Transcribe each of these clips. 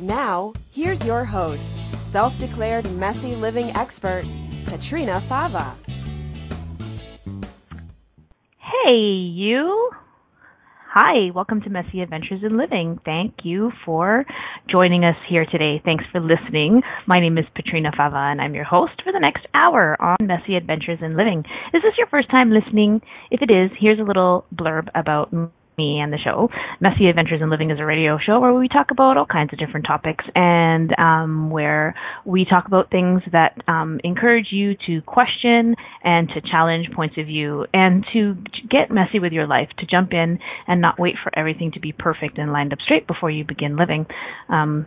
Now, here's your host, self declared messy living expert, Petrina Fava. Hey, you. Hi, welcome to Messy Adventures in Living. Thank you for joining us here today. Thanks for listening. My name is Petrina Fava, and I'm your host for the next hour on Messy Adventures in Living. Is this your first time listening? If it is, here's a little blurb about me and the show. Messy Adventures in Living is a radio show where we talk about all kinds of different topics and um, where we talk about things that um, encourage you to question and to challenge points of view and to get messy with your life, to jump in and not wait for everything to be perfect and lined up straight before you begin living. Um,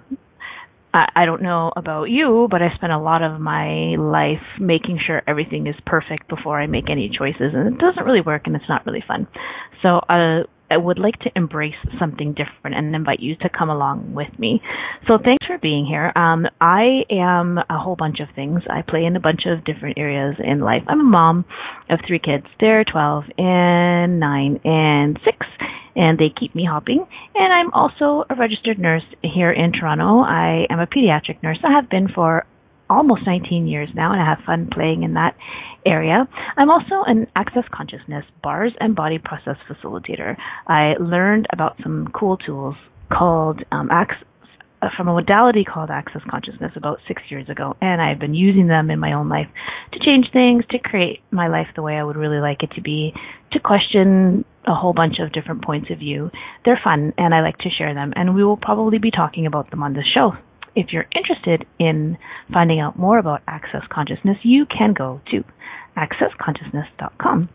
I don't know about you, but I spend a lot of my life making sure everything is perfect before I make any choices, and it doesn't really work, and it's not really fun. So, uh, I would like to embrace something different and invite you to come along with me. So thanks for being here. Um, I am a whole bunch of things. I play in a bunch of different areas in life. I'm a mom of three kids. They're 12 and 9 and 6 and they keep me hopping. And I'm also a registered nurse here in Toronto. I am a pediatric nurse. I have been for almost 19 years now, and I have fun playing in that area. I'm also an access consciousness bars and body process facilitator. I learned about some cool tools called um, Access uh, from a modality called access consciousness about six years ago, and I've been using them in my own life to change things, to create my life the way I would really like it to be, to question a whole bunch of different points of view. They're fun, and I like to share them, and we will probably be talking about them on this show if you're interested in finding out more about Access Consciousness, you can go to accessconsciousness.com.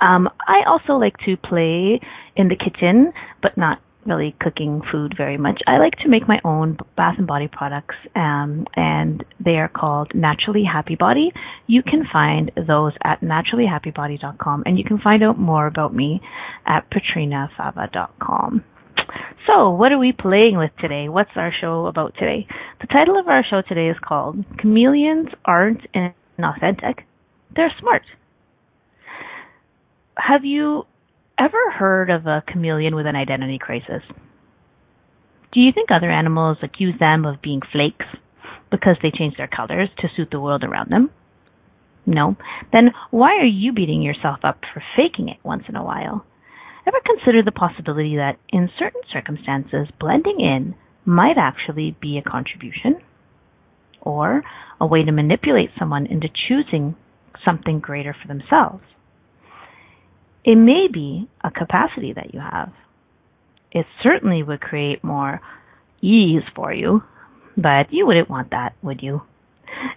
Um, I also like to play in the kitchen, but not really cooking food very much. I like to make my own bath and body products, um, and they are called Naturally Happy Body. You can find those at naturallyhappybody.com, and you can find out more about me at petrinafava.com. So, what are we playing with today? What's our show about today? The title of our show today is called Chameleons Aren't Inauthentic, They're Smart. Have you ever heard of a chameleon with an identity crisis? Do you think other animals accuse them of being flakes because they change their colors to suit the world around them? No. Then why are you beating yourself up for faking it once in a while? Ever consider the possibility that in certain circumstances, blending in might actually be a contribution? Or a way to manipulate someone into choosing something greater for themselves? It may be a capacity that you have. It certainly would create more ease for you, but you wouldn't want that, would you?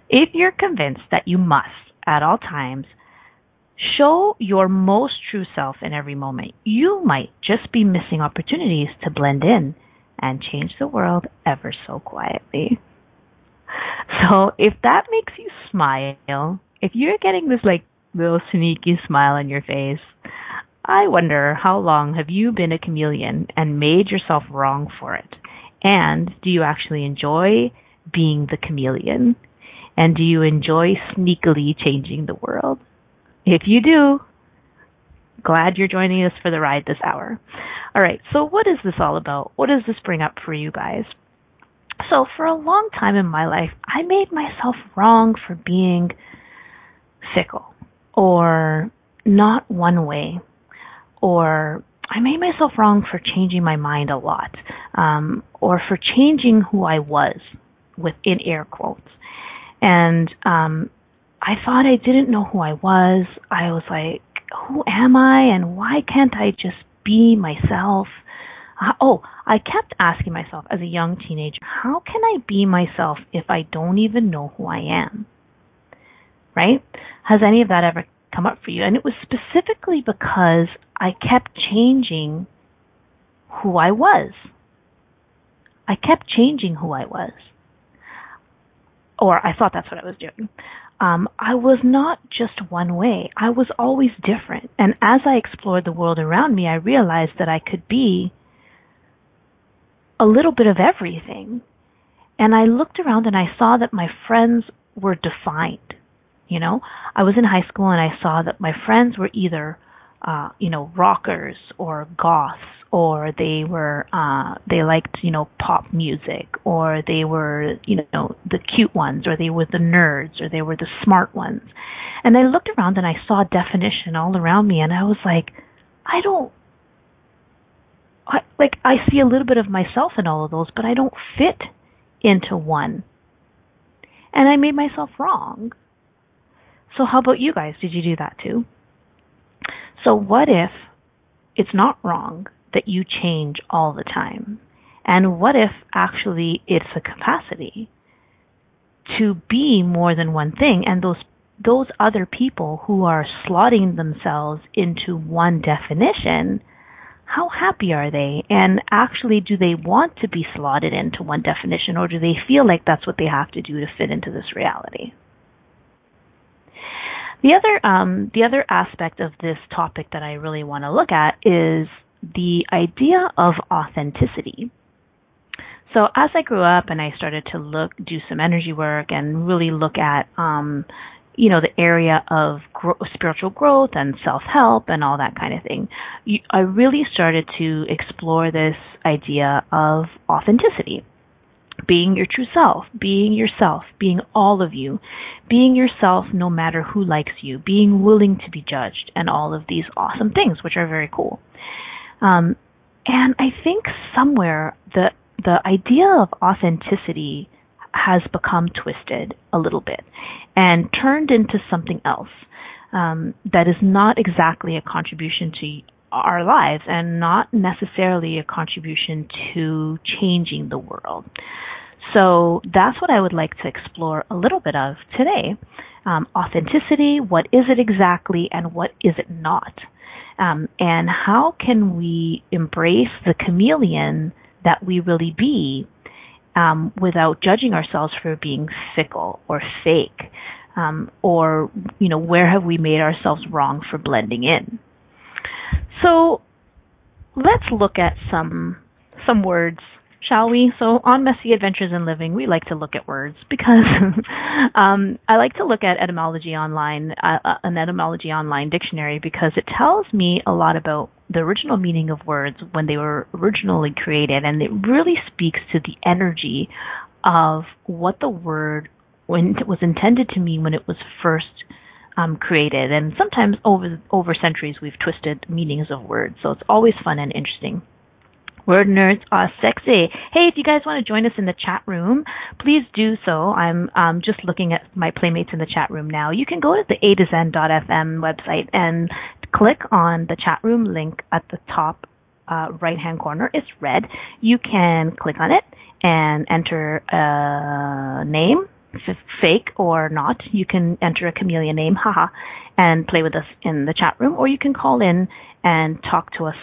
If you're convinced that you must, at all times, Show your most true self in every moment. You might just be missing opportunities to blend in and change the world ever so quietly. So if that makes you smile, if you're getting this like little sneaky smile on your face, I wonder how long have you been a chameleon and made yourself wrong for it? And do you actually enjoy being the chameleon? And do you enjoy sneakily changing the world? If you do, glad you're joining us for the ride this hour. All right, so what is this all about? What does this bring up for you guys? So, for a long time in my life, I made myself wrong for being fickle or not one way, or I made myself wrong for changing my mind a lot, um, or for changing who I was, within air quotes. And um, I thought I didn't know who I was. I was like, who am I and why can't I just be myself? Uh, oh, I kept asking myself as a young teenager, how can I be myself if I don't even know who I am? Right? Has any of that ever come up for you? And it was specifically because I kept changing who I was. I kept changing who I was. or I thought that's what I was doing. Um, I was not just one way. I was always different. And as I explored the world around me, I realized that I could be a little bit of everything. And I looked around and I saw that my friends were defined. You know, I was in high school and I saw that my friends were either, uh, you know, rockers or goths or they were uh they liked you know pop music or they were you know the cute ones or they were the nerds or they were the smart ones and i looked around and i saw definition all around me and i was like i don't I, like i see a little bit of myself in all of those but i don't fit into one and i made myself wrong so how about you guys? Did you do that too? So what if it's not wrong that you change all the time? And what if actually it's a capacity to be more than one thing and those those other people who are slotting themselves into one definition, how happy are they? And actually, do they want to be slotted into one definition or do they feel like that's what they have to do to fit into this reality? The other um, the other aspect of this topic that I really want to look at is the idea of authenticity. So as I grew up and I started to look, do some energy work, and really look at, um, you know, the area of gro- spiritual growth and self help and all that kind of thing, you, I really started to explore this idea of authenticity being your true self, being yourself, being all of you, being yourself no matter who likes you, being willing to be judged, and all of these awesome things, which are very cool. Um, and I think somewhere the the idea of authenticity has become twisted a little bit and turned into something else um, that is not exactly a contribution to our lives and not necessarily a contribution to changing the world. So that's what I would like to explore a little bit of today. Um, authenticity, what is it exactly and what is it not? Um, and how can we embrace the chameleon that we really be um, without judging ourselves for being fickle or fake? Um, or, you know, where have we made ourselves wrong for blending in? So let's look at some some words, shall we? So on Messy Adventures in Living, we like to look at words because um, I like to look at etymology online, uh, uh, an etymology online dictionary because it tells me a lot about the original meaning of words when they were originally created, and it really speaks to the energy of what the word was intended to mean when it was first um, created. And sometimes over over centuries, we've twisted meanings of words. So it's always fun and interesting. Word nerds are sexy. Hey, if you guys want to join us in the chat room, please do so. I'm um, just looking at my playmates in the chat room now. You can go to the A to Zen.fm website and click on the chat room link at the top uh, right hand corner. It's red. You can click on it and enter a name fake or not, you can enter a chameleon name, haha, and play with us in the chat room, or you can call in and talk to us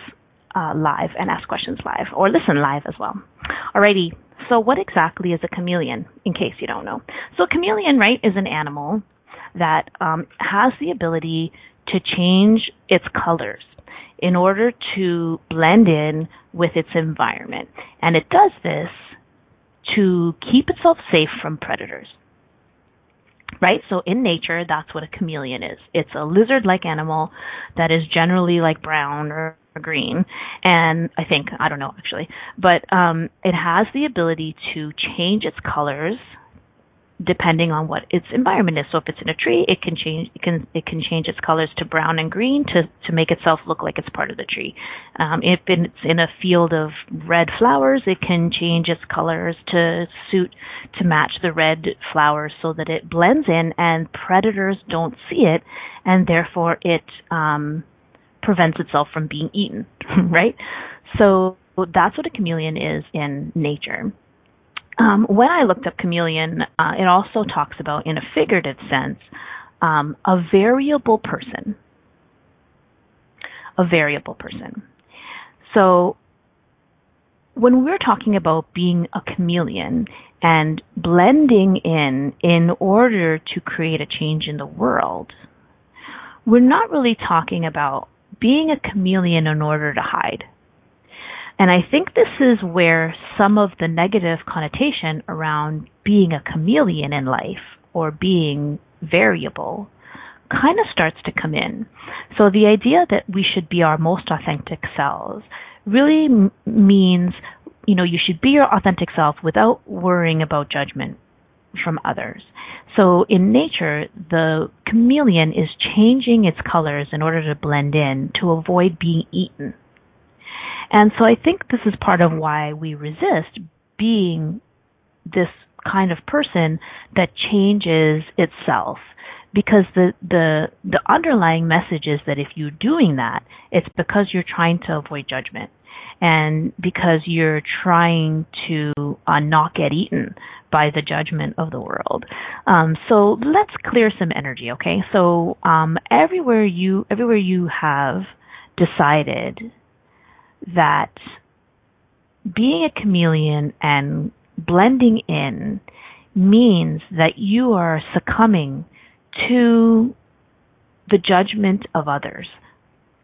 uh, live and ask questions live, or listen live as well. Alrighty, so what exactly is a chameleon, in case you don't know? So a chameleon, right, is an animal that um, has the ability to change its colors in order to blend in with its environment. And it does this to keep itself safe from predators right? So in nature, that's what a chameleon is. It's a lizard-like animal that is generally like brown or green and i think i don't know actually but um it has the ability to change its colors depending on what its environment is. So if it's in a tree, it can change it can it can change its colors to brown and green to to make itself look like it's part of the tree. Um, if it's in a field of red flowers, it can change its colors to suit to match the red flowers so that it blends in and predators don't see it, and therefore it um, prevents itself from being eaten. right. So that's what a chameleon is in nature. Um, when I looked up chameleon, uh, it also talks about, in a figurative sense, um, a variable person. A variable person. So when we're talking about being a chameleon and blending in in order to create a change in the world, we're not really talking about being a chameleon in order to hide. And I think this is where some of the negative connotation around being a chameleon in life or being variable kind of starts to come in. So the idea that we should be our most authentic selves really m- means, you know, you should be your authentic self without worrying about judgment from others. So in nature, the chameleon is changing its colors in order to blend in to avoid being eaten. And so I think this is part of why we resist being this kind of person that changes itself because the the the underlying message is that if you're doing that it's because you're trying to avoid judgment and because you're trying to uh, not get eaten by the judgment of the world. Um, so let's clear some energy, okay? So um, everywhere you everywhere you have decided that being a chameleon and blending in means that you are succumbing to the judgment of others.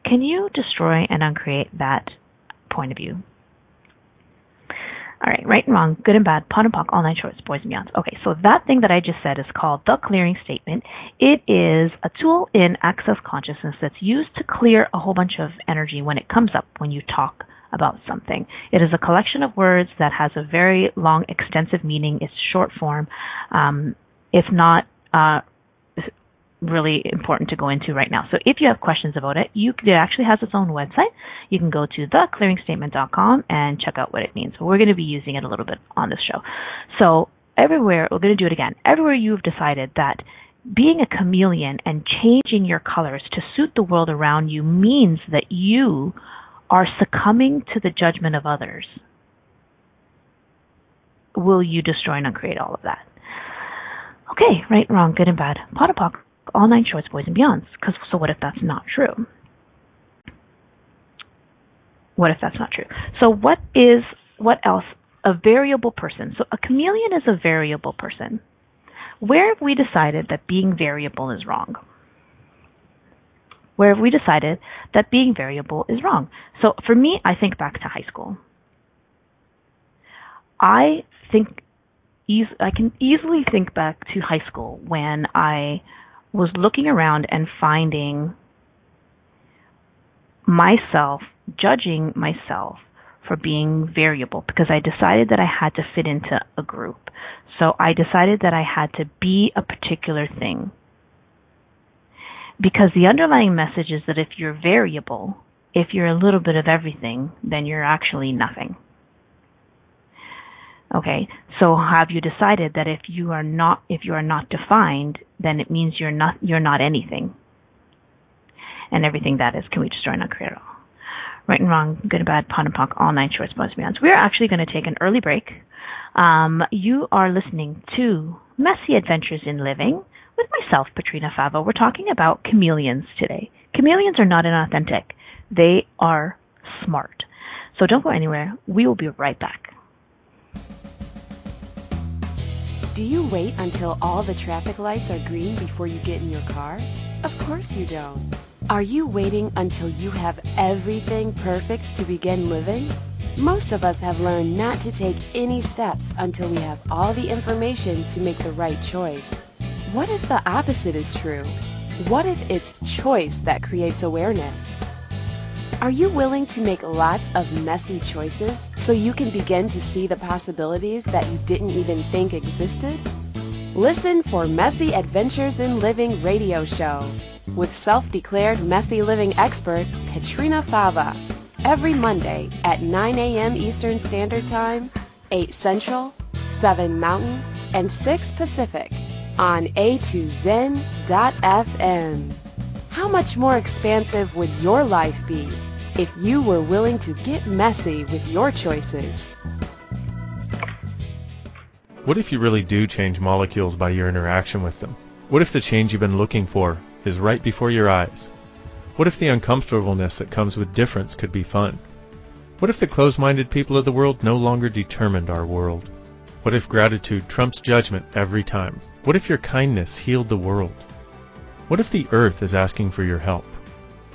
Can you destroy and uncreate that point of view? All right, right and wrong, good and bad, POD and POC, all nine shorts, boys and beyonds. Okay, so that thing that I just said is called the clearing statement. It is a tool in access consciousness that's used to clear a whole bunch of energy when it comes up when you talk about something. It is a collection of words that has a very long, extensive meaning. It's short form. Um, not uh, really important to go into right now. So if you have questions about it, you it actually has its own website. You can go to theclearingstatement.com and check out what it means. we're going to be using it a little bit on this show. So everywhere, we're going to do it again. Everywhere you've decided that being a chameleon and changing your colors to suit the world around you means that you are succumbing to the judgment of others. Will you destroy and uncreate all of that? Okay, right, wrong, good and bad. POC all nine shorts, boys and beyonds. Because so what if that's not true? What if that's not true? So what is what else? A variable person. So a chameleon is a variable person. Where have we decided that being variable is wrong? Where have we decided that being variable is wrong? So for me, I think back to high school. I think I can easily think back to high school when I was looking around and finding myself, judging myself for being variable because I decided that I had to fit into a group. So I decided that I had to be a particular thing. Because the underlying message is that if you're variable, if you're a little bit of everything, then you're actually nothing. Okay, so have you decided that if you are not if you are not defined, then it means you're not you're not anything, and everything that is can we destroy not create at all? Right and wrong, good and bad, POD and POC, all nine shorts, and beyonds. We are actually going to take an early break. Um, you are listening to Messy Adventures in Living with myself, Petrina Fava. We're talking about chameleons today. Chameleons are not inauthentic; they are smart. So don't go anywhere. We will be right back. Do you wait until all the traffic lights are green before you get in your car? Of course you don't. Are you waiting until you have everything perfect to begin living? Most of us have learned not to take any steps until we have all the information to make the right choice. What if the opposite is true? What if it's choice that creates awareness? Are you willing to make lots of messy choices so you can begin to see the possibilities that you didn't even think existed? Listen for Messy Adventures in Living radio show with self-declared messy living expert Petrina Fava every Monday at 9 a.m. Eastern Standard Time, 8 Central, 7 Mountain, and 6 Pacific on a2zen.fm. How much more expansive would your life be if you were willing to get messy with your choices. What if you really do change molecules by your interaction with them? What if the change you've been looking for is right before your eyes? What if the uncomfortableness that comes with difference could be fun? What if the closed-minded people of the world no longer determined our world? What if gratitude trumps judgment every time? What if your kindness healed the world? What if the earth is asking for your help?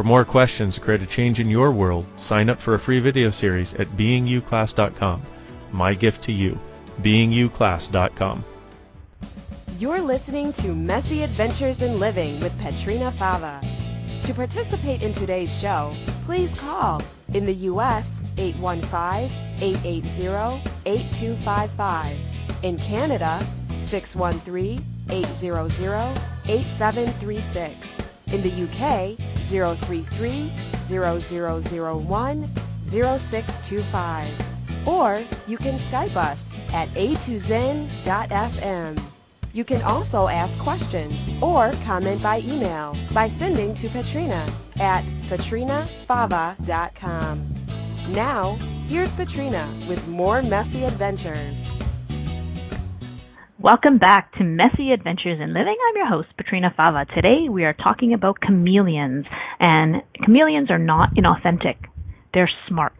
For more questions to create a change in your world, sign up for a free video series at beingyouclass.com. My gift to you, beingyouclass.com. You're listening to Messy Adventures in Living with Petrina Fava. To participate in today's show, please call in the U.S. 815-880-8255. In Canada, 613-800-8736. In the UK, 033 0001 0625. Or you can Skype us at a2zen.fm. You can also ask questions or comment by email by sending to Petrina at petrinafava.com. Now, here's Petrina with more messy adventures. Welcome back to Messy Adventures in Living. I'm your host, Petrina Fava. Today we are talking about chameleons, and chameleons are not inauthentic. They're smart.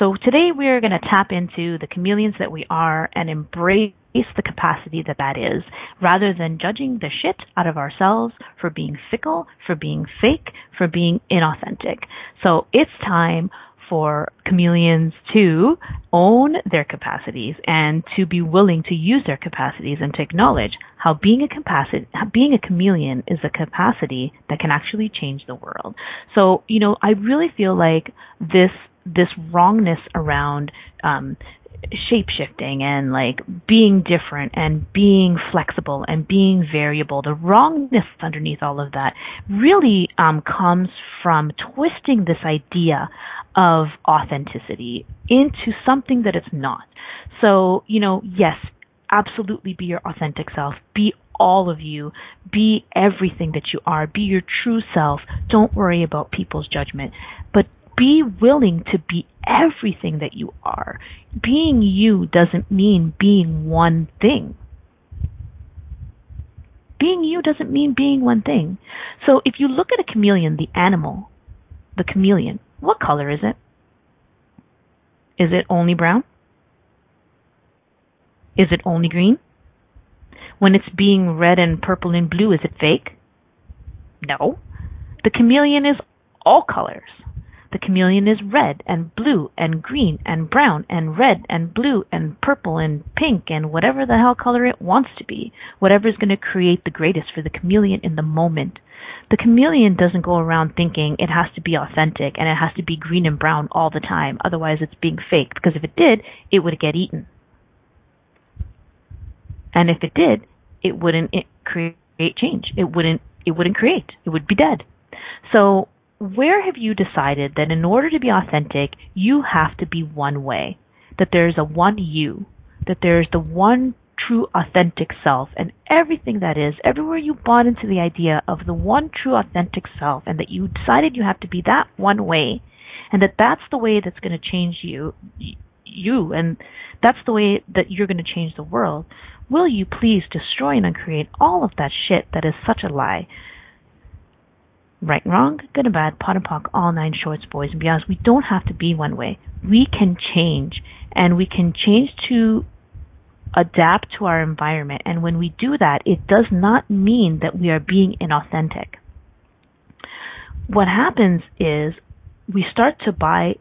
So today we are going to tap into the chameleons that we are and embrace the capacity that that is, rather than judging the shit out of ourselves for being fickle, for being fake, for being inauthentic. So it's time for chameleons to own their capacities and to be willing to use their capacities and to acknowledge how being a capacity, being a chameleon is a capacity that can actually change the world. So, you know, I really feel like this this wrongness around um, shape shifting and like being different and being flexible and being variable, the wrongness underneath all of that really um, comes from twisting this idea of authenticity into something that it's not. So, you know, yes, absolutely be your authentic self. Be all of you. Be everything that you are. Be your true self. Don't worry about people's judgment. But be willing to be everything that you are. Being you doesn't mean being one thing. Being you doesn't mean being one thing. So if you look at a chameleon, the animal, the chameleon, what color is it? Is it only brown? Is it only green? When it's being red and purple and blue, is it fake? No. The chameleon is all colors. The chameleon is red and blue and green and brown and red and blue and purple and pink and whatever the hell color it wants to be. Whatever is going to create the greatest for the chameleon in the moment. The chameleon doesn't go around thinking it has to be authentic and it has to be green and brown all the time, otherwise it's being fake, because if it did, it would get eaten. And if it did, it wouldn't create change. It wouldn't it wouldn't create. It would be dead. So where have you decided that in order to be authentic, you have to be one way? That there's a one you, that there's the one true authentic self and everything that is, everywhere you bought into the idea of the one true authentic self and that you decided you have to be that one way and that that's the way that's going to change you, you, and that's the way that you're going to change the world, will you please destroy and uncreate all of that shit that is such a lie? Right and wrong, good and bad, POD and POC, all nine shorts, boys and beyonds. We don't have to be one way. We can change, and we can change to adapt to our environment. And when we do that, it does not mean that we are being inauthentic. What happens is we start to buy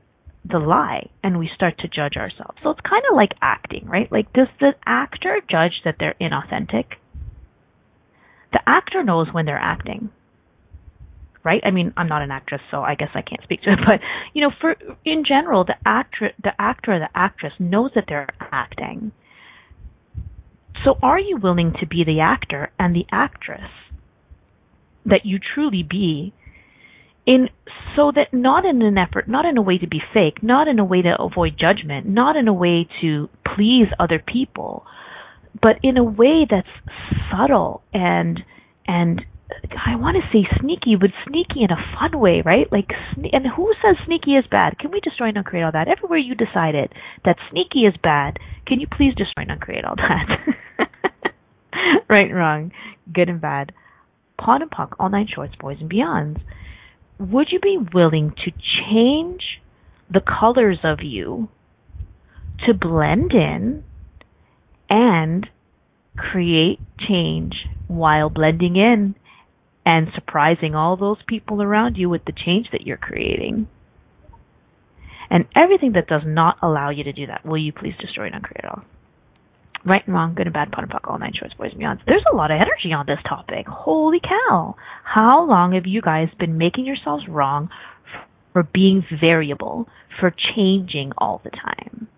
the lie and we start to judge ourselves. So it's kind of like acting, right? Like, does the actor judge that they're inauthentic? The actor knows when they're acting. Right? I mean, I'm not an actress, so I guess I can't speak to it. But you know, for in general, the actor, the actor, or the actress knows that they're acting, so are you willing to be the actor and the actress that you truly be in so that not in an effort, not in a way to be fake, not in a way to avoid judgment, not in a way to please other people, but in a way that's subtle and and I want to say sneaky, but sneaky in a fun way, right? Like, and who says sneaky is bad? Can we destroy and uncreate all that? Everywhere you decided that sneaky is bad, can you please destroy and uncreate all that? right and wrong, good and bad, pawn and POC, all nine shorts, boys and beyonds. Would you be willing to change the colors of you to blend in and create change while blending in and surprising all those people around you with the change that you're creating. And everything that does not allow you to do that, will you please destroy and uncreate all? Right and wrong, good and bad, POD and POC, all nine shorts, boys and beyonds. There's a lot of energy on this topic. Holy cow. How long have you guys been making yourselves wrong for being variable, for changing all the time?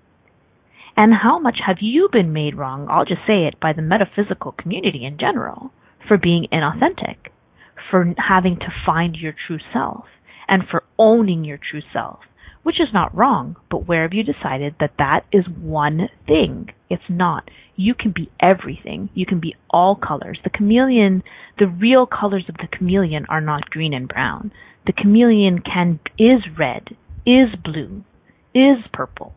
And how much have you been made wrong, I'll just say it, by the metaphysical community in general, for being inauthentic, for having to find your true self, and for owning your true self? Which is not wrong, but where have you decided that that is one thing? It's not. You can be everything. You can be all colors. The chameleon, the real colors of the chameleon are not green and brown. The chameleon can, is red, is blue, is purple,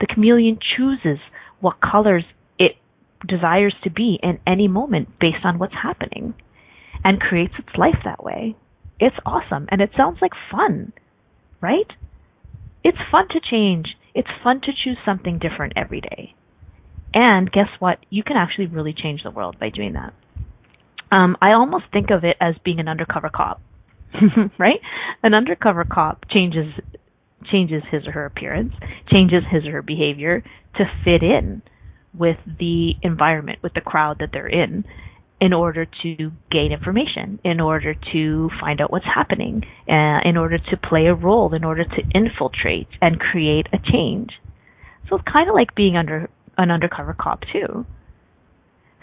the chameleon chooses what colors it desires to be in any moment based on what's happening and creates its life that way. It's awesome and it sounds like fun, right? It's fun to change. It's fun to choose something different every day. And guess what? You can actually really change the world by doing that. Um, I almost think of it as being an undercover cop, right? An undercover cop changes changes his or her appearance, changes his or her behavior to fit in with the environment, with the crowd that they're in, in order to gain information, in order to find out what's happening, uh, in order to play a role, in order to infiltrate and create a change. So it's kind of like being under an undercover cop too.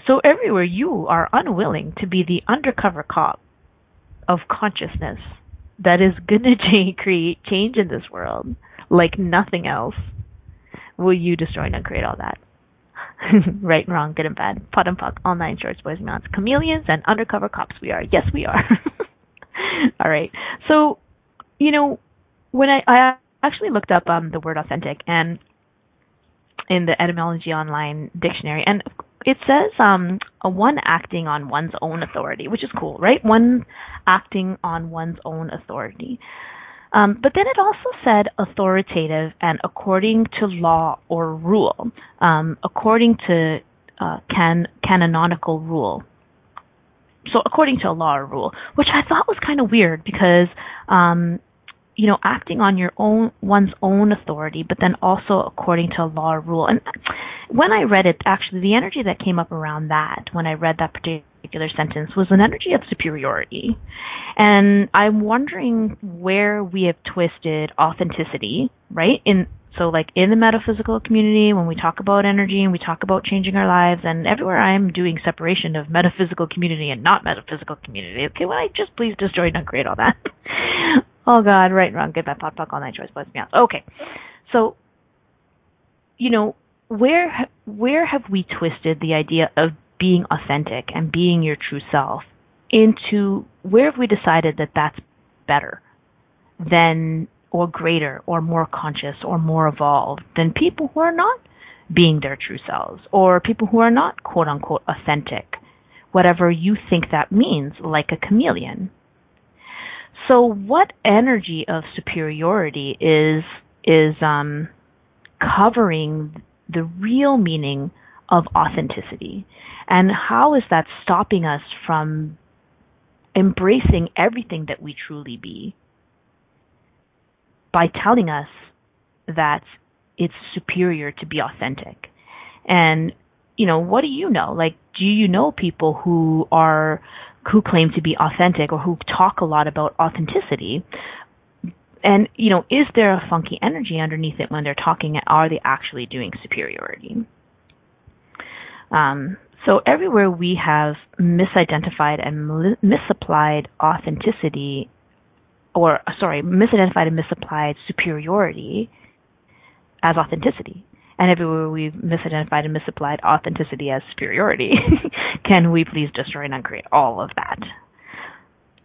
So everywhere you are unwilling to be the undercover cop of consciousness that is going to create change in this world like nothing else, will you destroy and uncreate all that? right and wrong, good and bad, POD and POC, all nine shorts, boys and mounts, chameleons and undercover cops we are. Yes, we are. all right. So, you know, when I, I actually looked up um, the word authentic and in the etymology online dictionary, and it says um, a one acting on one's own authority, which is cool, right? One acting on one's own authority. Um, but then it also said authoritative and according to law or rule, um, according to uh, can canonical rule. So according to a law or rule, which I thought was kind of weird because um, you know, acting on your own one's own authority, but then also according to a law or rule. And when I read it, actually, the energy that came up around that when I read that particular sentence was an energy of superiority. And I'm wondering where we have twisted authenticity, right? In so like in the metaphysical community, when we talk about energy and we talk about changing our lives, and everywhere I'm doing separation of metaphysical community and not metaphysical community. Okay, well, I just please destroy and uncreate all that. Oh God, right, wrong, good, bad, POD, POC, all nine choice, bless me out. Okay, so you know where where have we twisted the idea of being authentic and being your true self into where have we decided that that's better than or greater or more conscious or more evolved than people who are not being their true selves or people who are not quote unquote authentic, whatever you think that means, like a chameleon. So what energy of superiority is is um, covering the real meaning of authenticity? And how is that stopping us from embracing everything that we truly be by telling us that it's superior to be authentic? And, you know, what do you know? Like, do you know people who are who claim to be authentic or who talk a lot about authenticity. And, you know, is there a funky energy underneath it when they're talking? Are they actually doing superiority? Um, so everywhere we have misidentified and misapplied authenticity, or sorry, misidentified and misapplied superiority as authenticity. And everywhere we've misidentified and misapplied authenticity as superiority, can we please destroy and uncreate all of that?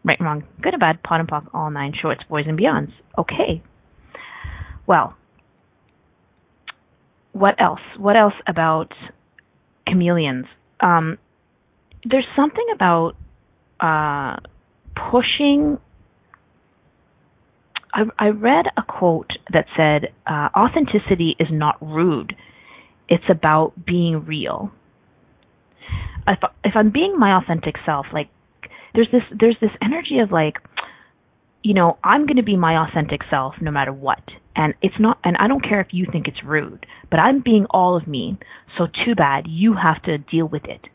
Right and wrong, good and bad, POD and POC, all nine shorts, boys and beyonds. Okay. Well, what else? What else about chameleons? Um, there's something about uh, pushing. I, I, read a quote that said, uh, "Authenticity is not rude; it's about being real." If, if I'm being my authentic self, like there's this there's this energy of like, you know, I'm going to be my authentic self no matter what, and it's not, and I don't care if you think it's rude, but I'm being all of me. So too bad you have to deal with it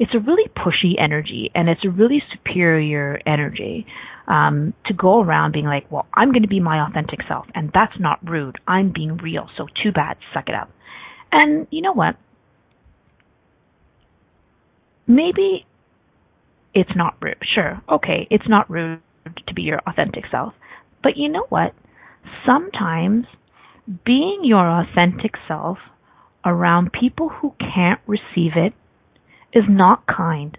it's a really pushy energy and it's a really superior energy um, to go around being like, well, I'm going to be my authentic self, and that's not rude. I'm being real, so too bad, suck it up. And you know what? Maybe it's not rude. Sure, okay, it's not rude to be your authentic self. But you know what? Sometimes being your authentic self around people who can't receive it is not kind.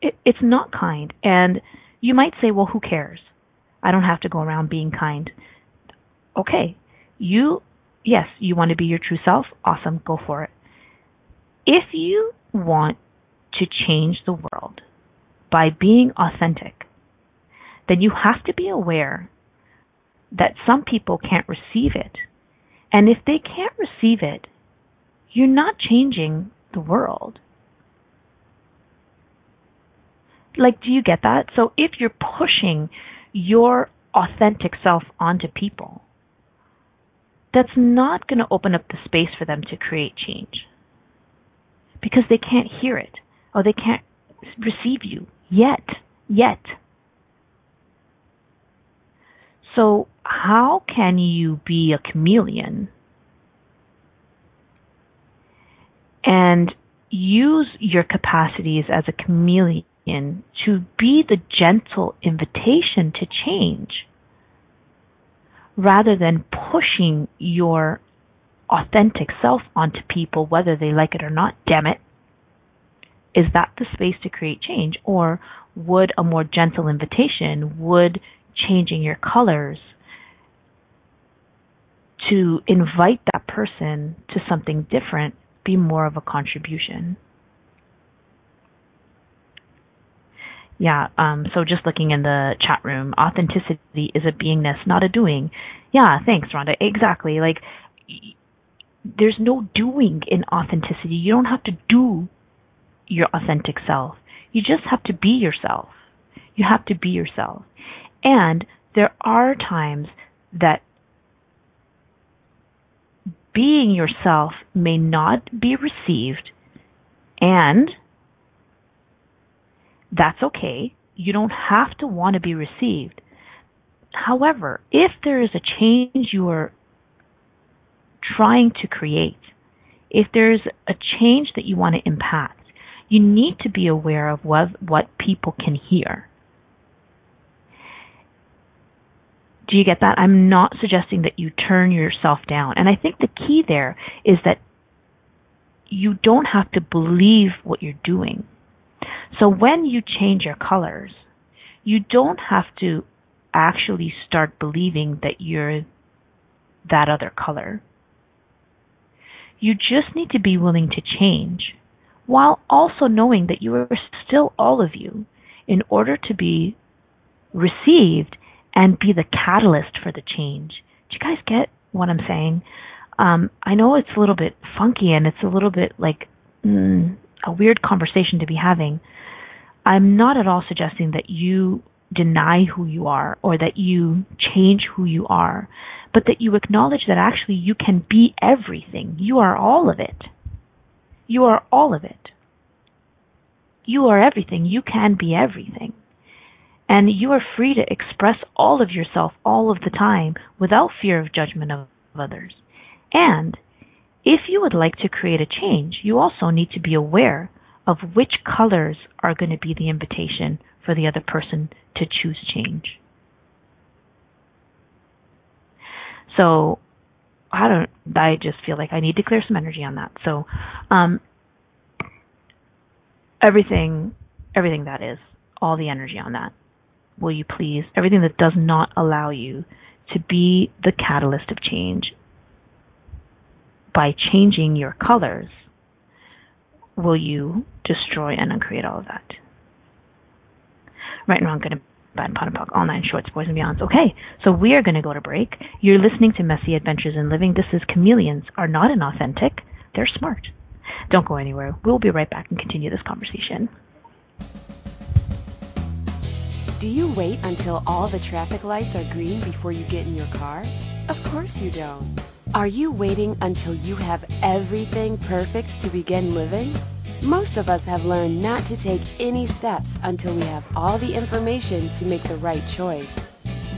It, it's not kind. And you might say, well, who cares? I don't have to go around being kind. Okay. You, yes, you want to be your true self? Awesome. Go for it. If you want to change the world by being authentic, then you have to be aware that some people can't receive it. And if they can't receive it, you're not changing the world. Like, do you get that? So if you're pushing your authentic self onto people, that's not going to open up the space for them to create change because they can't hear it or they can't receive you yet. Yet. So, how can you be a chameleon and use your capacities as a chameleon to be the gentle invitation to change rather than pushing your authentic self onto people, whether they like it or not, damn it. Is that the space to create change? Or would a more gentle invitation, would changing your colors to invite that person to something different be more of a contribution. Yeah, um, so just looking in the chat room, authenticity is a beingness, not a doing. Yeah, thanks, Rhonda. Exactly. Like, there's no doing in authenticity. You don't have to do your authentic self. You just have to be yourself. You have to be yourself. And there are times that being yourself may not be received, and that's okay. You don't have to want to be received. However, if there is a change you are trying to create, if there's a change that you want to impact, you need to be aware of what, what people can hear. Do you get that? I'm not suggesting that you turn yourself down. And I think the key there is that you don't have to believe what you're doing. So when you change your colors, you don't have to actually start believing that you're that other color. You just need to be willing to change while also knowing that you are still all of you in order to be received and be the catalyst for the change. Do you guys get what I'm saying? Um, I know it's a little bit funky and it's a little bit like mm, a weird conversation to be having. I'm not at all suggesting that you deny who you are or that you change who you are, but that you acknowledge that actually you can be everything. You are all of it. You are all of it. You are everything. You can be everything. And you are free to express all of yourself all of the time without fear of judgment of others. And if you would like to create a change, you also need to be aware of which colors are going to be the invitation for the other person to choose change. So, I don't. I just feel like I need to clear some energy on that. So, um, everything, everything that is, all the energy on that. Will you please? Everything that does not allow you to be the catalyst of change by changing your colors, will you destroy and uncreate all of that? Right wrong, good and bad, all nine shorts, boys and beyonds. Okay, so we are going to go to break. You're listening to Messy Adventures in Living. This is Chameleons Are Not Inauthentic, They're Smart. Don't go anywhere. We'll be right back and continue this conversation. Do you wait until all the traffic lights are green before you get in your car? Of course you don't. Are you waiting until you have everything perfect to begin living? Most of us have learned not to take any steps until we have all the information to make the right choice.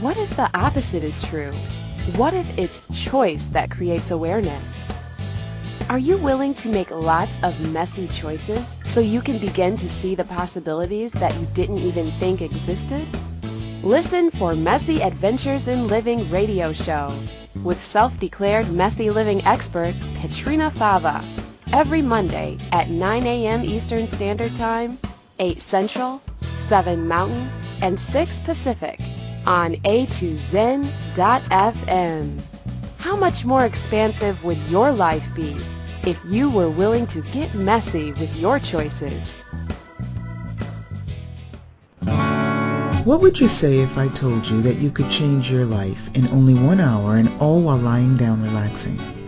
What if the opposite is true? What if it's choice that creates awareness? Are you willing to make lots of messy choices so you can begin to see the possibilities that you didn't even think existed? Listen for Messy Adventures in Living radio show with self-declared messy living expert Petrina Fava every Monday at 9 a.m. Eastern Standard Time, 8 Central, 7 Mountain, and 6 Pacific on a2zen.fm. How much more expansive would your life be if you were willing to get messy with your choices? What would you say if I told you that you could change your life in only one hour and all while lying down relaxing?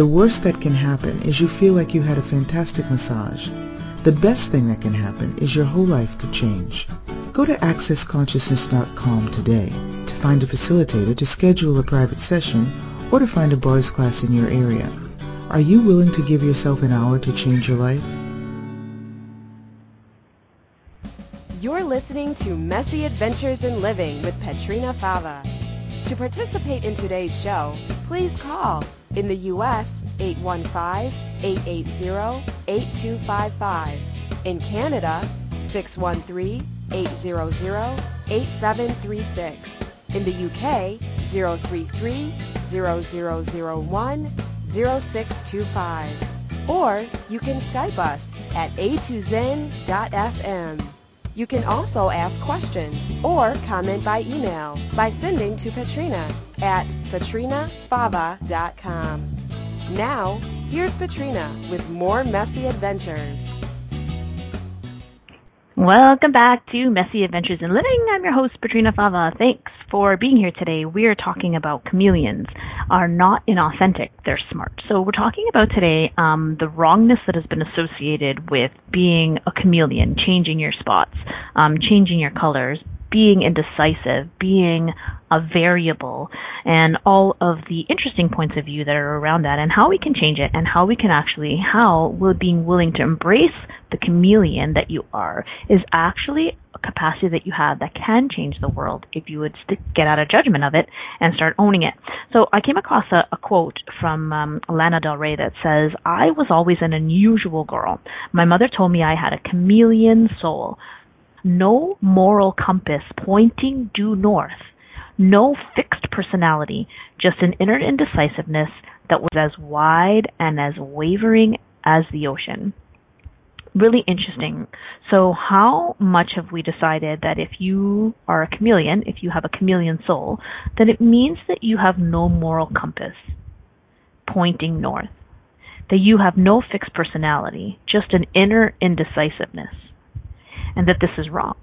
the worst that can happen is you feel like you had a fantastic massage. The best thing that can happen is your whole life could change. Go to accessconsciousness.com today to find a facilitator to schedule a private session or to find a bars class in your area. Are you willing to give yourself an hour to change your life? You're listening to Messy Adventures in Living with Petrina Fava. To participate in today's show, please call in the U.S. 815-880-8255. In Canada, 613-800-8736. In the UK, 033-0001-0625. Or you can Skype us at a2zen.fm. You can also ask questions or comment by email by sending to Petrina at petrinafava.com. Now, here's Petrina with more messy adventures. Welcome back to Messy Adventures in Living. I'm your host, Petrina Fava. Thanks for being here today. We are talking about chameleons are not inauthentic, they're smart. So we're talking about today um, the wrongness that has been associated with being a chameleon, changing your spots, um, changing your colors, being indecisive, being a variable, and all of the interesting points of view that are around that, and how we can change it, and how we can actually, how being willing to embrace the chameleon that you are is actually a capacity that you have that can change the world if you would get out of judgment of it and start owning it. So I came across a, a quote from um, Lana Del Rey that says, I was always an unusual girl. My mother told me I had a chameleon soul. No moral compass pointing due north. No fixed personality, just an inner indecisiveness that was as wide and as wavering as the ocean. Really interesting. So, how much have we decided that if you are a chameleon, if you have a chameleon soul, then it means that you have no moral compass pointing north? That you have no fixed personality, just an inner indecisiveness and that this is wrong.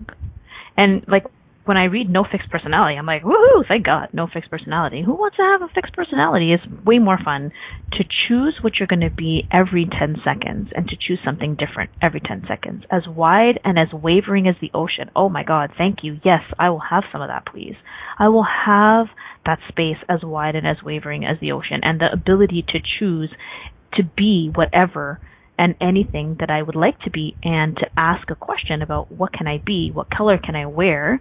And like when I read no fixed personality, I'm like, woohoo, thank God, no fixed personality. Who wants to have a fixed personality? It's way more fun to choose what you're going to be every 10 seconds and to choose something different every 10 seconds. As wide and as wavering as the ocean. Oh my God, thank you. Yes, I will have some of that, please. I will have that space as wide and as wavering as the ocean and the ability to choose to be whatever and anything that I would like to be and to ask a question about what can I be, what color can I wear.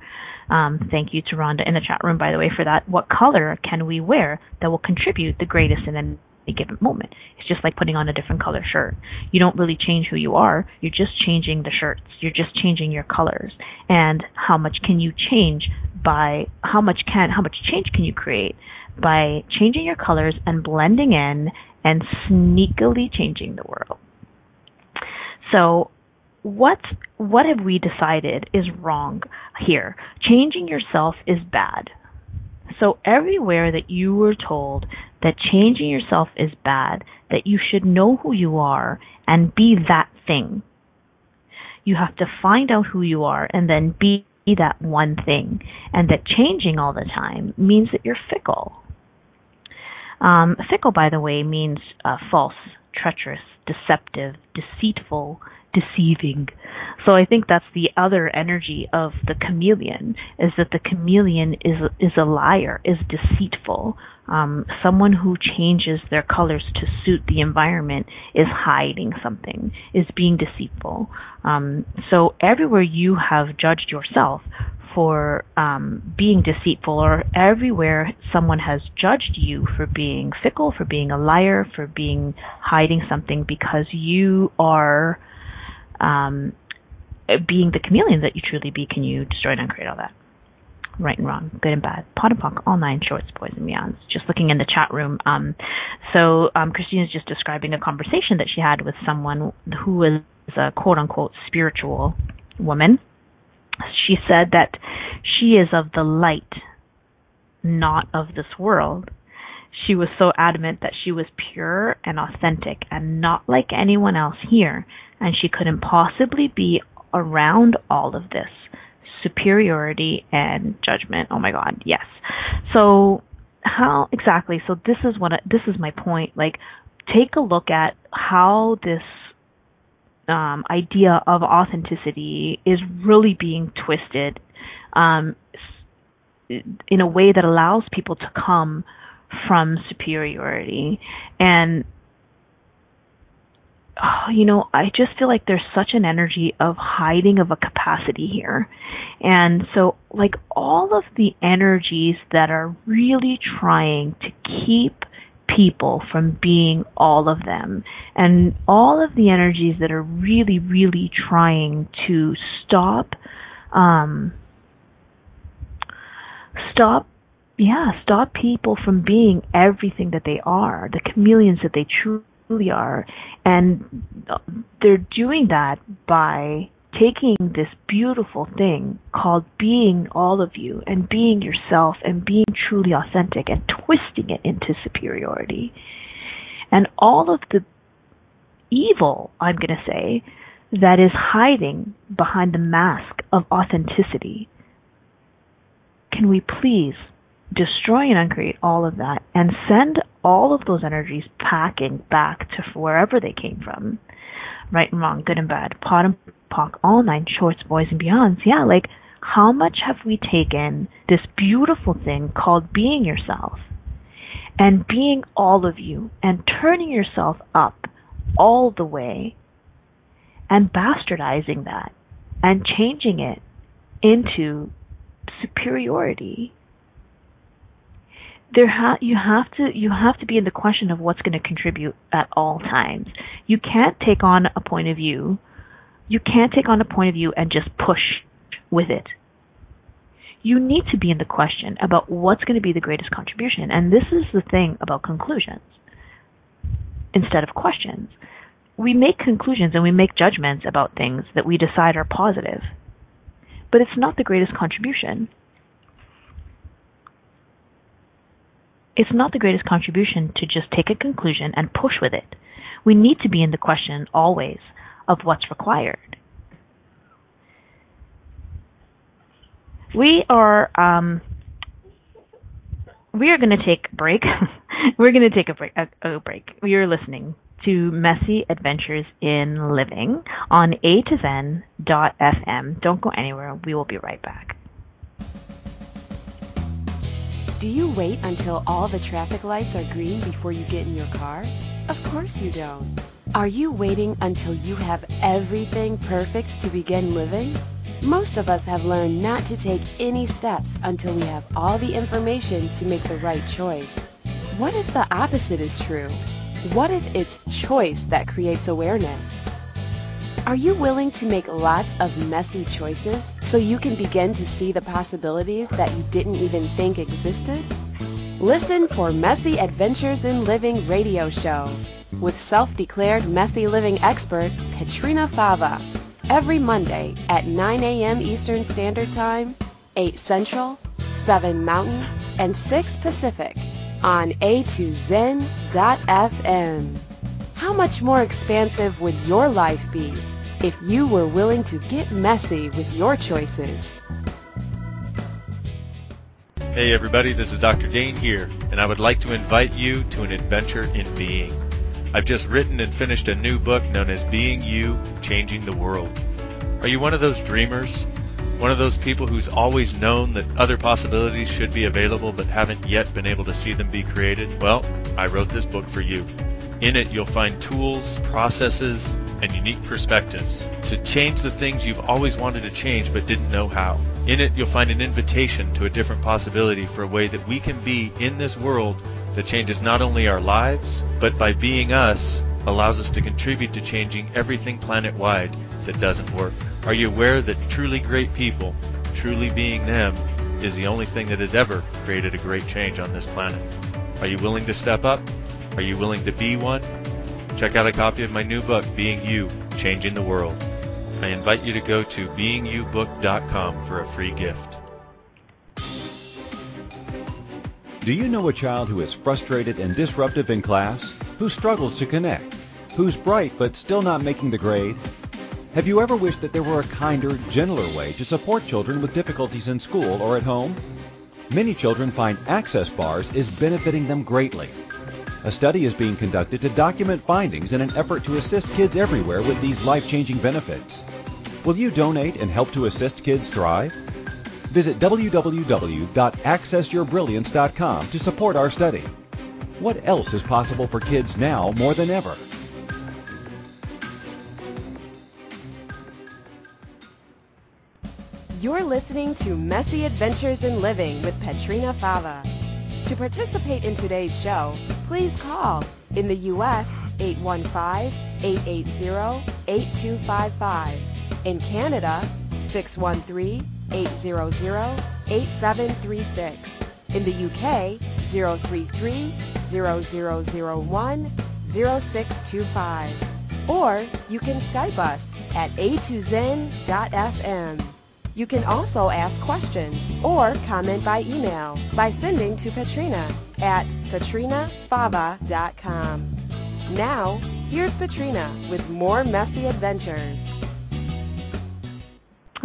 Um, thank you to Rhonda in the chat room, by the way, for that. What color can we wear that will contribute the greatest in any given moment? It's just like putting on a different color shirt. You don't really change who you are. You're just changing the shirts. You're just changing your colors. And how much can you change by how much can how much change can you create by changing your colors and blending in and sneakily changing the world. So what what have we decided is wrong here? Changing yourself is bad. So everywhere that you were told that changing yourself is bad, that you should know who you are and be that thing. You have to find out who you are and then be that one thing. And that changing all the time means that you're fickle. Um, fickle, by the way, means uh, false, treacherous, deceptive, deceitful, deceiving. So I think that's the other energy of the chameleon is that the chameleon is is a liar, is deceitful. Um, someone who changes their colors to suit the environment is hiding something, is being deceitful. Um, so everywhere you have judged yourself for um, being deceitful, or everywhere someone has judged you for being fickle, for being a liar, for being hiding something because you are um, being the chameleon that you truly be, can you destroy and uncreate all that? Right and wrong, good and bad, POD and POC, all nine shorts, boys and beyonds. Just looking in the chat room. Um, so um, Christine is just describing a conversation that she had with someone who is a quote unquote spiritual woman she said that she is of the light, not of this world. She was so adamant that she was pure and authentic and not like anyone else here, and she couldn't possibly be around all of this superiority and judgment. Oh my god, yes. So how exactly? So this is what this is my point. Like take a look at how this um, idea of authenticity is really being twisted um, in a way that allows people to come from superiority. And oh, you know i just feel like there's such an energy of hiding of a capacity here. And so like all of the energies that are really trying to keep people from being all of them. And all of the energies that are really, really trying to stop, um, stop, yeah, stop people from being everything that they are, the chameleons that they truly are. And they're doing that by taking this beautiful thing called being all of you and being yourself and being truly authentic and twisting it into superiority. And all of the evil, I'm going to say, that is hiding behind the mask of authenticity. Can we please destroy and uncreate all of that and send all of those energies packing back to wherever they came from? Right and wrong, good and bad, POD and POC, all nine shorts, boys and beyonds. Yeah, like how much have we taken this beautiful thing called being yourself and being all of you and turning yourself up all the way and bastardizing that and changing it into superiority there ha- you have to you have to be in the question of what's going to contribute at all times you can't take on a point of view you can't take on a point of view and just push with it. You need to be in the question about what's going to be the greatest contribution. And this is the thing about conclusions instead of questions. We make conclusions and we make judgments about things that we decide are positive, but it's not the greatest contribution. It's not the greatest contribution to just take a conclusion and push with it. We need to be in the question always of what's required. We are um, we are going to take a break. We're going to take a break. A, a break. You're listening to Messy Adventures in Living on A to Zen dot FM. Don't go anywhere. We will be right back. Do you wait until all the traffic lights are green before you get in your car? Of course you don't. Are you waiting until you have everything perfect to begin living? Most of us have learned not to take any steps until we have all the information to make the right choice. What if the opposite is true? What if it's choice that creates awareness? Are you willing to make lots of messy choices so you can begin to see the possibilities that you didn't even think existed? Listen for Messy Adventures in Living radio show with self-declared messy living expert Petrina Fava every Monday at 9 a.m. Eastern Standard Time, 8 Central, 7 Mountain, and 6 Pacific on a2zen.fm. How much more expansive would your life be if you were willing to get messy with your choices? Hey everybody, this is Dr. Dain here, and I would like to invite you to an adventure in being. I've just written and finished a new book known as Being You, Changing the World. Are you one of those dreamers? One of those people who's always known that other possibilities should be available but haven't yet been able to see them be created? Well, I wrote this book for you. In it, you'll find tools, processes, and unique perspectives to change the things you've always wanted to change but didn't know how. In it, you'll find an invitation to a different possibility for a way that we can be in this world that changes not only our lives, but by being us, allows us to contribute to changing everything planet-wide that doesn't work. Are you aware that truly great people, truly being them, is the only thing that has ever created a great change on this planet? Are you willing to step up? Are you willing to be one? Check out a copy of my new book, Being You, Changing the World. I invite you to go to beingyoubook.com for a free gift. Do you know a child who is frustrated and disruptive in class? Who struggles to connect? Who's bright but still not making the grade? Have you ever wished that there were a kinder, gentler way to support children with difficulties in school or at home? Many children find access bars is benefiting them greatly. A study is being conducted to document findings in an effort to assist kids everywhere with these life-changing benefits. Will you donate and help to assist kids thrive? Visit www.accessyourbrilliance.com to support our study. What else is possible for kids now more than ever? You're listening to Messy Adventures in Living with Petrina Fava. To participate in today's show, please call in the U.S. 815-880-8255. In Canada, 613-800-8736. In the UK, 033-0001-0625. Or you can Skype us at a2zen.fm. You can also ask questions or comment by email by sending to Petrina at petrinafava.com. Now, here's Petrina with more messy adventures.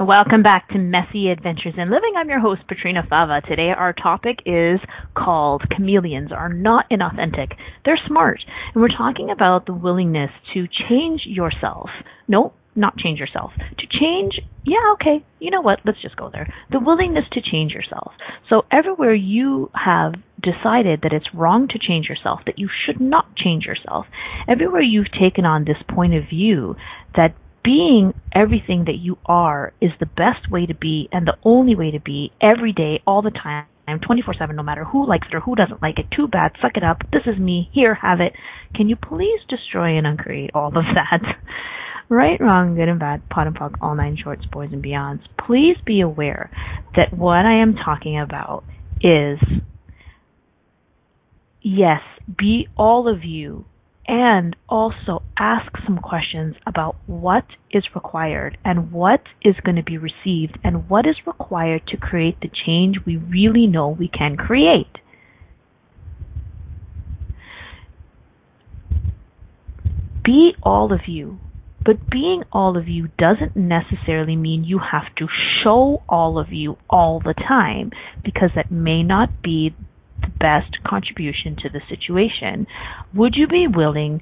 Welcome back to Messy Adventures in Living. I'm your host, Petrina Fava. Today our topic is called Chameleons Are Not Inauthentic. They're smart. And we're talking about the willingness to change yourself. No, not change yourself. To change, yeah, okay, you know what, let's just go there. The willingness to change yourself. So everywhere you have decided that it's wrong to change yourself, that you should not change yourself, everywhere you've taken on this point of view that being everything that you are is the best way to be and the only way to be every day, all the time. 24 7, no matter who likes it or who doesn't like it. Too bad. Suck it up. This is me. Here, have it. Can you please destroy and uncreate all of that? right, wrong, good and bad, POD and POC, all nine shorts, boys and beyonds. Please be aware that what I am talking about is yes, be all of you and also ask some questions about what is required and what is going to be received and what is required to create the change we really know we can create. Be all of you But being all of you doesn't necessarily mean you have to show all of you all the time because that may not be best contribution to the situation. Would you be willing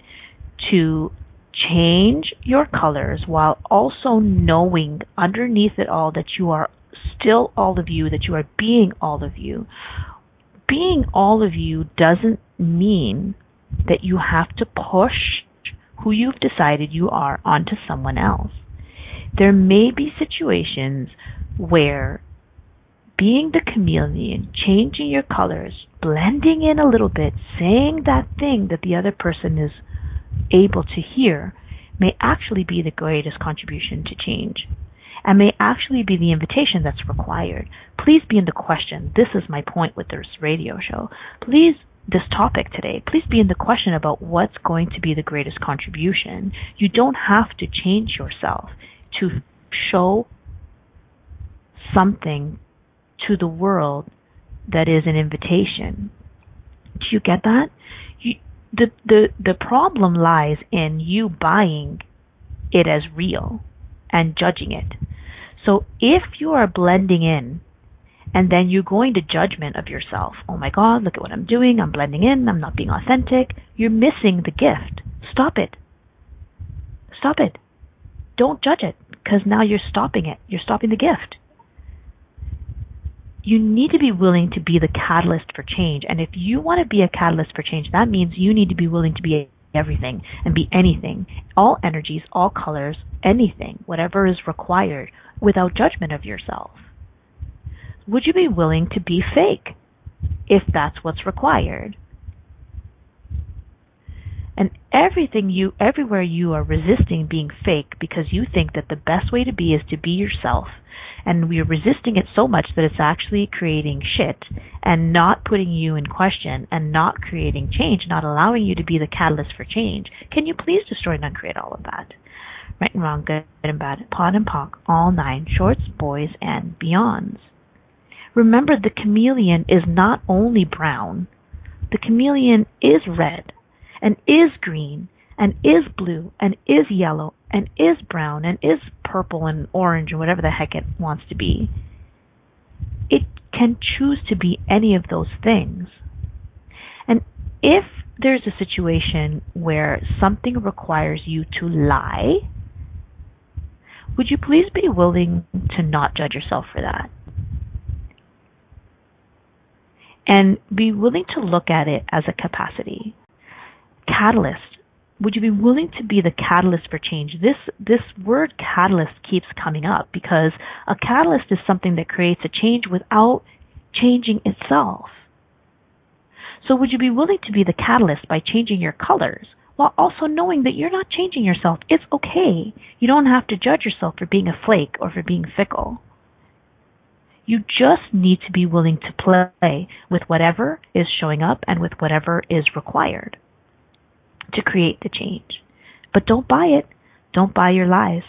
to change your colors while also knowing underneath it all that you are still all of you, that you are being all of you? Being all of you doesn't mean that you have to push who you've decided you are onto someone else. There may be situations where being the chameleon, changing your colors, blending in a little bit, saying that thing that the other person is able to hear may actually be the greatest contribution to change and may actually be the invitation that's required. Please be in the question. This is my point with this radio show. Please this topic today, please be in the question about what's going to be the greatest contribution. You don't have to change yourself to show something to the world that is an invitation. Do you get that? You, the the the problem lies in you buying it as real and judging it. So if you are blending in and then you go into judgment of yourself. Oh my God, look at what I'm doing. I'm blending in. I'm not being authentic. You're missing the gift. Stop it. Stop it. Don't judge it because now you're stopping it. You're stopping the gift. You need to be willing to be the catalyst for change. And if you want to be a catalyst for change, that means you need to be willing to be everything and be anything, all energies, all colors, anything, whatever is required without judgment of yourself would you be willing to be fake if that's what's required? And everything you, everywhere you are resisting being fake because you think that the best way to be is to be yourself, and we are resisting it so much that it's actually creating shit and not putting you in question and not creating change, not allowing you to be the catalyst for change. Can you please destroy and uncreate all of that? Right and wrong, good and bad, POD and POC, all nine, shorts, boys, and beyonds. Remember, the chameleon is not only brown, the chameleon is red, and is green, and is blue, and is yellow, and is brown, and is purple, and orange, and whatever the heck it wants to be. It can choose to be any of those things. And if there's a situation where something requires you to lie, would you please be willing to not judge yourself for that? and be willing to look at it as a capacity. Catalyst. Would you be willing to be the catalyst for change? This this word catalyst keeps coming up because a catalyst is something that creates a change without changing itself. So would you be willing to be the catalyst by changing your colors while also knowing that you're not changing yourself? It's okay. You don't have to judge yourself for being a flake or for being fickle. You just need to be willing to play with whatever is showing up and with whatever is required to create the change. But don't buy it. Don't buy your lies.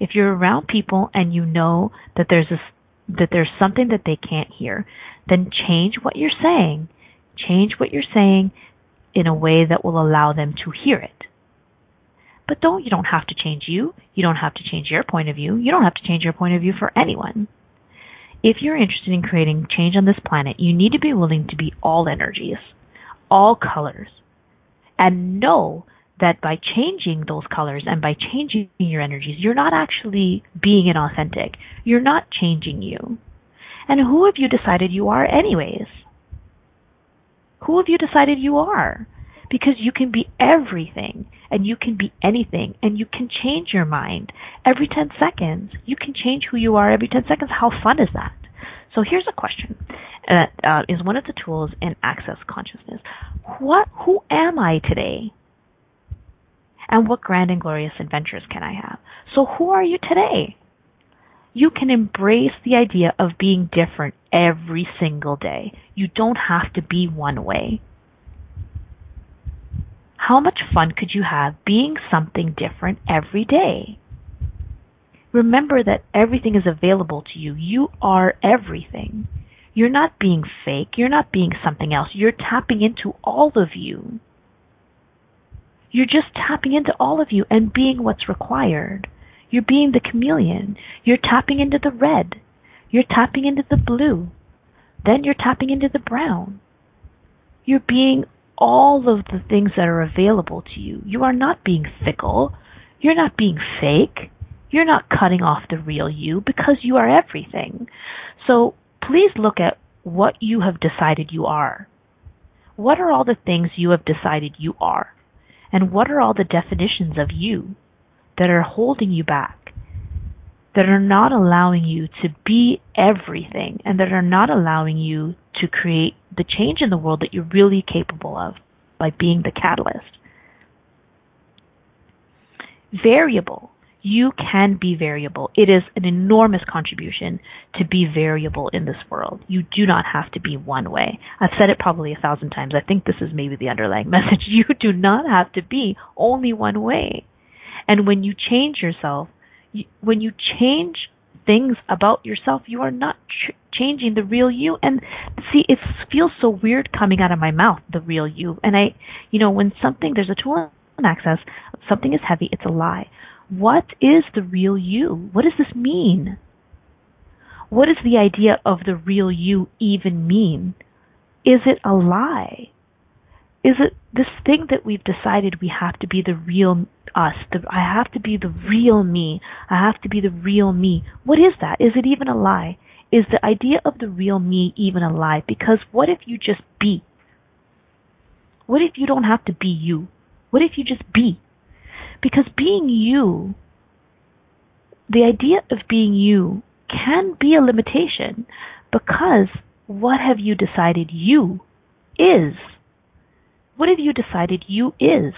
If you're around people and you know that there's a, that there's something that they can't hear, then change what you're saying. Change what you're saying in a way that will allow them to hear it. But don't you don't have to change you. You don't have to change your point of view. You don't have to change your point of view for anyone. If you're interested in creating change on this planet, you need to be willing to be all energies, all colors, and know that by changing those colors and by changing your energies, you're not actually being inauthentic. You're not changing you. And who have you decided you are anyways? Who have you decided you are? Because you can be everything and you can be anything and you can change your mind every 10 seconds. You can change who you are every 10 seconds. How fun is that? So here's a question that uh, is one of the tools in Access Consciousness. What, who am I today? And what grand and glorious adventures can I have? So who are you today? You can embrace the idea of being different every single day. You don't have to be one way. How much fun could you have being something different every day? Remember that everything is available to you. You are everything. You're not being fake. You're not being something else. You're tapping into all of you. You're just tapping into all of you and being what's required. You're being the chameleon. You're tapping into the red. You're tapping into the blue. Then you're tapping into the brown. You're being all of the things that are available to you. You are not being fickle. You're not being fake. You're not cutting off the real you because you are everything. So please look at what you have decided you are. What are all the things you have decided you are? And what are all the definitions of you that are holding you back? That are not allowing you to be everything and that are not allowing you to create the change in the world that you're really capable of by being the catalyst. Variable you can be variable. It is an enormous contribution to be variable in this world. You do not have to be one way. I've said it probably a thousand times. I think this is maybe the underlying message. You do not have to be only one way. And when you change yourself, you, when you change things about yourself, you are not ch- changing the real you. And see, it feels so weird coming out of my mouth, the real you. And I, you know, when something, there's a tool in access, something is heavy, it's a lie. What is the real you? What does this mean? What does the idea of the real you even mean? Is it a lie? Is it this thing that we've decided we have to be the real us? The, I have to be the real me. I have to be the real me. What is that? Is it even a lie? Is the idea of the real me even a lie? Because what if you just be? What if you don't have to be you? What if you just be? Because being you, the idea of being you can be a limitation because what have you decided you is? What have you decided you is?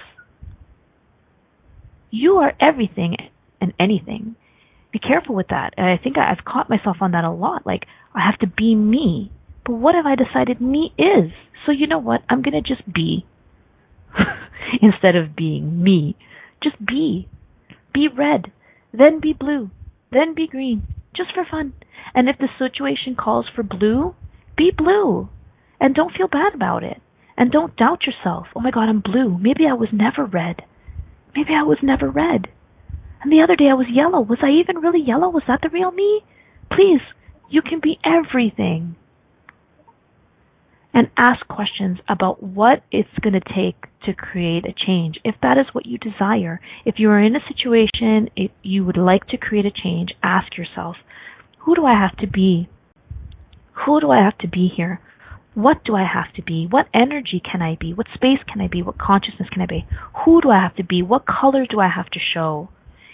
You are everything and anything. Be careful with that. And I think I've caught myself on that a lot. Like, I have to be me. But what have I decided me is? So you know what? I'm going to just be instead of being me. Just be. Be red, then be blue, then be green, just for fun. And if the situation calls for blue, be blue. And don't feel bad about it. And don't doubt yourself. Oh my god, I'm blue. Maybe I was never red. Maybe I was never red. And the other day I was yellow. Was I even really yellow? Was that the real me? Please, you can be everything and ask questions about what it's going to take to create a change. If that is what you desire, if you are in a situation, if you would like to create a change, ask yourself, who do I have to be? Who do I have to be here? What do I have to be? What energy can I be? What space can I be? What consciousness can I be? Who do I have to be? What color do I have to show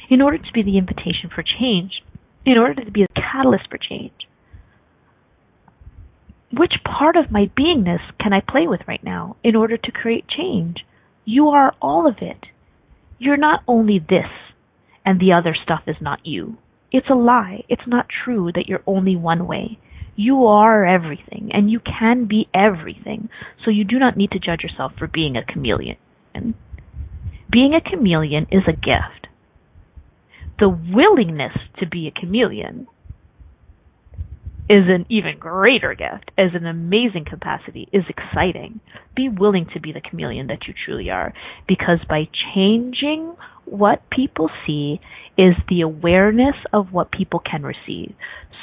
in order to be the invitation for change? In order to be a catalyst for change? Which part of my beingness can I play with right now in order to create change? You are all of it. You're not only this and the other stuff is not you. It's a lie. It's not true that you're only one way. You are everything and you can be everything. So you do not need to judge yourself for being a chameleon. Being a chameleon is a gift. The willingness to be a chameleon is an even greater gift, is an amazing capacity, is exciting. Be willing to be the chameleon that you truly are, because by changing what people see is the awareness of what people can receive.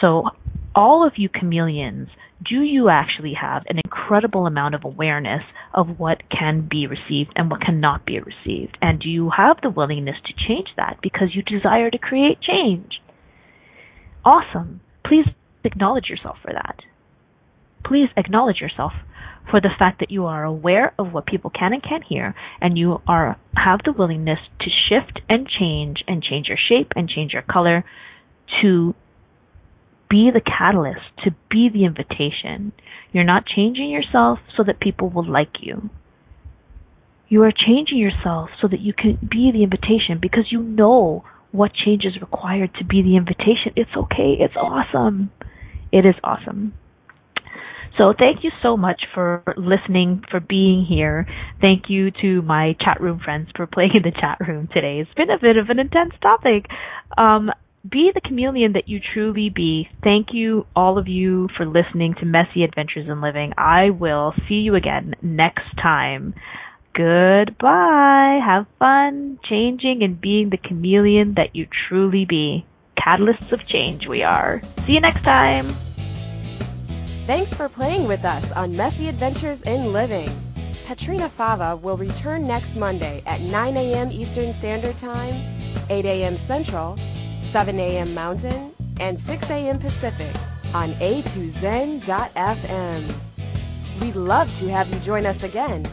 So, all of you chameleons, do you actually have an incredible amount of awareness of what can be received and what cannot be received? And do you have the willingness to change that because you desire to create change? Awesome. Please acknowledge yourself for that. Please acknowledge yourself for the fact that you are aware of what people can and can't hear and you are have the willingness to shift and change and change your shape and change your color to be the catalyst, to be the invitation. You're not changing yourself so that people will like you. You are changing yourself so that you can be the invitation because you know what change is required to be the invitation. It's okay. It's awesome. It is awesome. So thank you so much for listening, for being here. Thank you to my chat room friends for playing in the chat room today. It's been a bit of an intense topic. Um, be the chameleon that you truly be. Thank you, all of you, for listening to Messy Adventures in Living. I will see you again next time. Goodbye. Have fun changing and being the chameleon that you truly be. Catalysts of change we are. See you next time. Thanks for playing with us on Messy Adventures in Living. Petrina Fava will return next Monday at 9 a.m. Eastern Standard Time, 8 a.m. Central, 7 a.m. Mountain, and 6 a.m. Pacific on a2zen.fm. We'd love to have you join us again.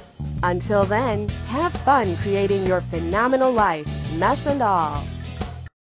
Until then, have fun creating your phenomenal life, mess and all.